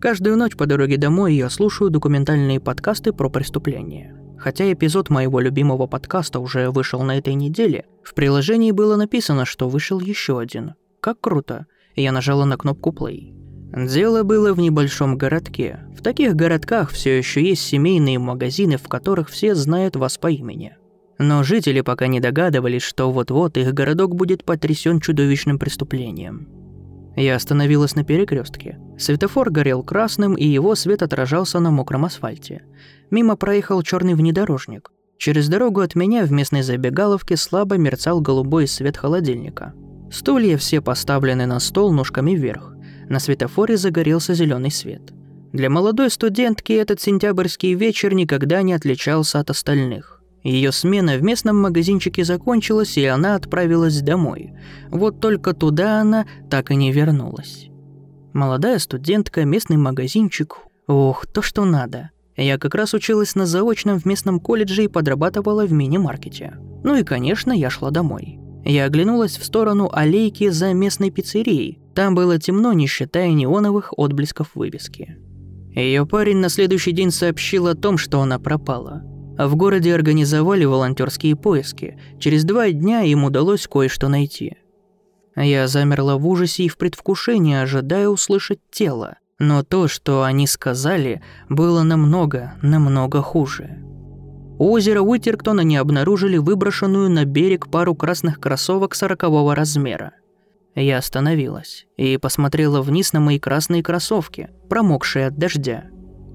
Каждую ночь по дороге домой я слушаю документальные подкасты про преступления. Хотя эпизод моего любимого подкаста уже вышел на этой неделе, в приложении было написано, что вышел еще один. Как круто. Я нажала на кнопку play. Дело было в небольшом городке. В таких городках все еще есть семейные магазины, в которых все знают вас по имени. Но жители пока не догадывались, что вот-вот их городок будет потрясен чудовищным преступлением. Я остановилась на перекрестке. Светофор горел красным, и его свет отражался на мокром асфальте. Мимо проехал черный внедорожник. Через дорогу от меня в местной забегаловке слабо мерцал голубой свет холодильника. Стулья все поставлены на стол ножками вверх. На светофоре загорелся зеленый свет. Для молодой студентки этот сентябрьский вечер никогда не отличался от остальных. Ее смена в местном магазинчике закончилась, и она отправилась домой. Вот только туда она так и не вернулась. Молодая студентка, местный магазинчик. Ох, то, что надо. Я как раз училась на заочном в местном колледже и подрабатывала в мини-маркете. Ну и, конечно, я шла домой. Я оглянулась в сторону аллейки за местной пиццерией. Там было темно, не считая неоновых отблесков вывески. Ее парень на следующий день сообщил о том, что она пропала – в городе организовали волонтерские поиски. Через два дня им удалось кое-что найти. Я замерла в ужасе и в предвкушении, ожидая услышать тело. Но то, что они сказали, было намного, намного хуже. У озера Уитертона не обнаружили выброшенную на берег пару красных кроссовок сорокового размера. Я остановилась и посмотрела вниз на мои красные кроссовки, промокшие от дождя.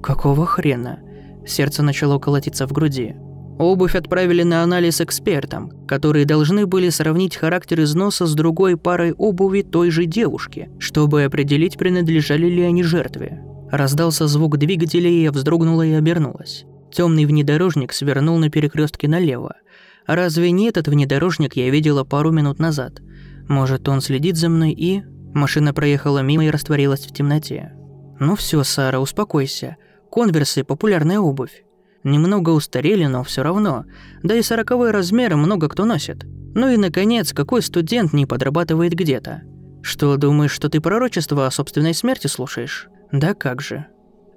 Какого хрена? Сердце начало колотиться в груди. Обувь отправили на анализ экспертам, которые должны были сравнить характер износа с другой парой обуви той же девушки, чтобы определить, принадлежали ли они жертве. Раздался звук двигателя, и я вздрогнула и обернулась. Темный внедорожник свернул на перекрестке налево. Разве не этот внедорожник я видела пару минут назад? Может, он следит за мной и... Машина проехала мимо и растворилась в темноте. «Ну все, Сара, успокойся. Конверсы – популярная обувь. Немного устарели, но все равно. Да и сороковой размер много кто носит. Ну и, наконец, какой студент не подрабатывает где-то? Что, думаешь, что ты пророчество о собственной смерти слушаешь? Да как же.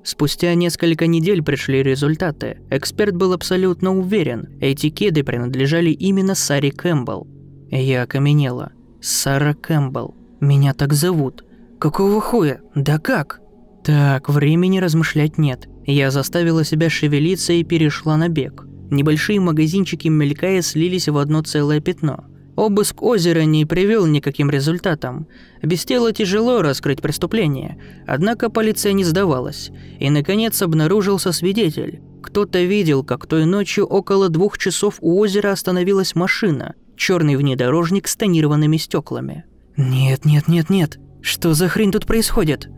Спустя несколько недель пришли результаты. Эксперт был абсолютно уверен, эти кеды принадлежали именно Саре Кэмпбелл. Я окаменела. Сара Кэмпбелл. Меня так зовут. Какого хуя? Да как? Так, времени размышлять нет. Я заставила себя шевелиться и перешла на бег. Небольшие магазинчики мелькая слились в одно целое пятно. Обыск озера не привел никаким результатам. Без тела тяжело раскрыть преступление, однако полиция не сдавалась. И, наконец, обнаружился свидетель. Кто-то видел, как той ночью около двух часов у озера остановилась машина, черный внедорожник с тонированными стеклами. «Нет, нет, нет, нет, что за хрень тут происходит?»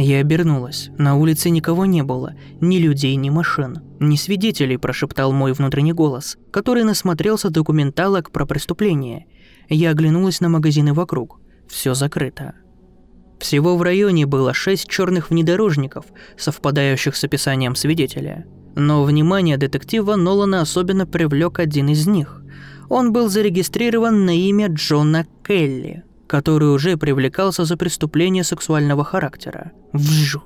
Я обернулась. На улице никого не было. Ни людей, ни машин. Ни свидетелей, прошептал мой внутренний голос, который насмотрелся документалок про преступление. Я оглянулась на магазины вокруг. Все закрыто. Всего в районе было шесть черных внедорожников, совпадающих с описанием свидетеля. Но внимание детектива Нолана особенно привлек один из них. Он был зарегистрирован на имя Джона Келли – который уже привлекался за преступление сексуального характера. Вжу.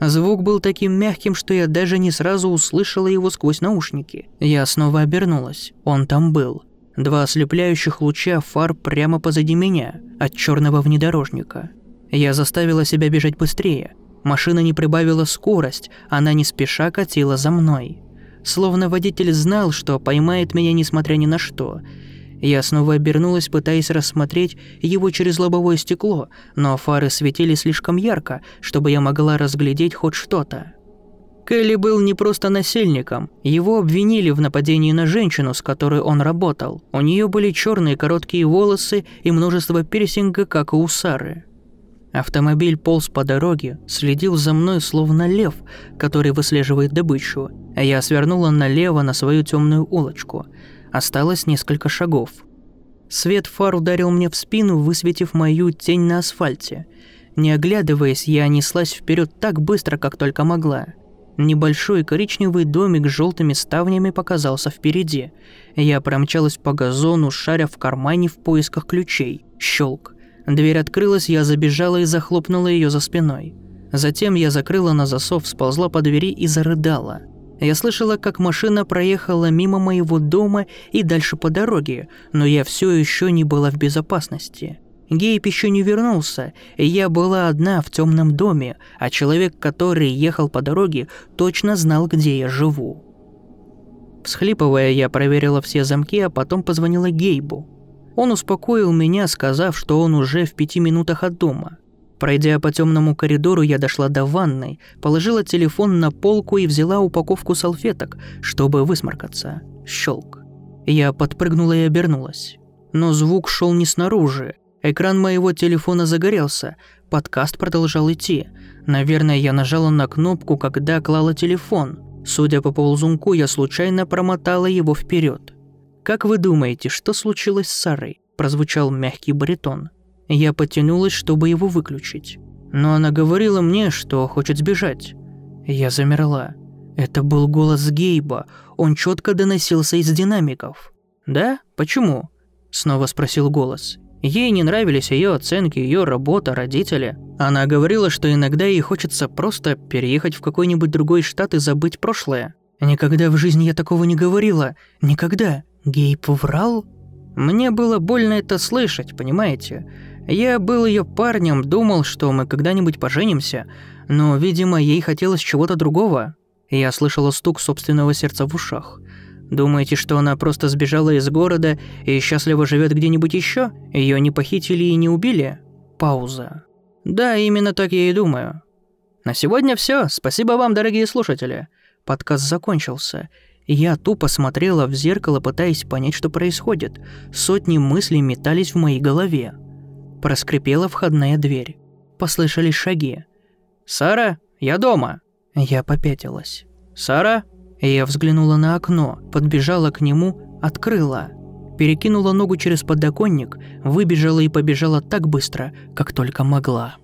Звук был таким мягким, что я даже не сразу услышала его сквозь наушники. Я снова обернулась. Он там был. Два ослепляющих луча фар прямо позади меня, от черного внедорожника. Я заставила себя бежать быстрее. Машина не прибавила скорость, она не спеша катила за мной. Словно водитель знал, что поймает меня несмотря ни на что, я снова обернулась, пытаясь рассмотреть его через лобовое стекло, но фары светили слишком ярко, чтобы я могла разглядеть хоть что-то. Келли был не просто насильником. Его обвинили в нападении на женщину, с которой он работал. У нее были черные короткие волосы и множество пирсинга, как и у Сары. Автомобиль полз по дороге, следил за мной словно лев, который выслеживает добычу, я свернула налево на свою темную улочку – Осталось несколько шагов. Свет фар ударил мне в спину, высветив мою тень на асфальте. Не оглядываясь, я неслась вперед так быстро, как только могла. Небольшой коричневый домик с желтыми ставнями показался впереди. Я промчалась по газону, шаря в кармане в поисках ключей. Щелк. Дверь открылась, я забежала и захлопнула ее за спиной. Затем я закрыла на засов, сползла по двери и зарыдала. Я слышала, как машина проехала мимо моего дома и дальше по дороге, но я все еще не была в безопасности. Гейб еще не вернулся, и я была одна в темном доме, а человек, который ехал по дороге, точно знал, где я живу. Всхлипывая, я проверила все замки, а потом позвонила Гейбу. Он успокоил меня, сказав, что он уже в пяти минутах от дома. Пройдя по темному коридору, я дошла до ванной, положила телефон на полку и взяла упаковку салфеток, чтобы высморкаться. Щелк. Я подпрыгнула и обернулась. Но звук шел не снаружи. Экран моего телефона загорелся. Подкаст продолжал идти. Наверное, я нажала на кнопку, когда клала телефон. Судя по ползунку, я случайно промотала его вперед. «Как вы думаете, что случилось с Сарой?» – прозвучал мягкий баритон. Я потянулась, чтобы его выключить. Но она говорила мне, что хочет сбежать. Я замерла. Это был голос Гейба. Он четко доносился из динамиков. «Да? Почему?» Снова спросил голос. Ей не нравились ее оценки, ее работа, родители. Она говорила, что иногда ей хочется просто переехать в какой-нибудь другой штат и забыть прошлое. Никогда в жизни я такого не говорила. Никогда. Гейб врал? Мне было больно это слышать, понимаете? Я был ее парнем, думал, что мы когда-нибудь поженимся, но, видимо, ей хотелось чего-то другого. Я слышала стук собственного сердца в ушах. Думаете, что она просто сбежала из города и счастливо живет где-нибудь еще? Ее не похитили и не убили? Пауза. Да, именно так я и думаю. На сегодня все. Спасибо вам, дорогие слушатели. Подкаст закончился. Я тупо смотрела в зеркало, пытаясь понять, что происходит. Сотни мыслей метались в моей голове. Проскрипела входная дверь. Послышались шаги. «Сара, я дома!» Я попятилась. «Сара?» Я взглянула на окно, подбежала к нему, открыла. Перекинула ногу через подоконник, выбежала и побежала так быстро, как только могла.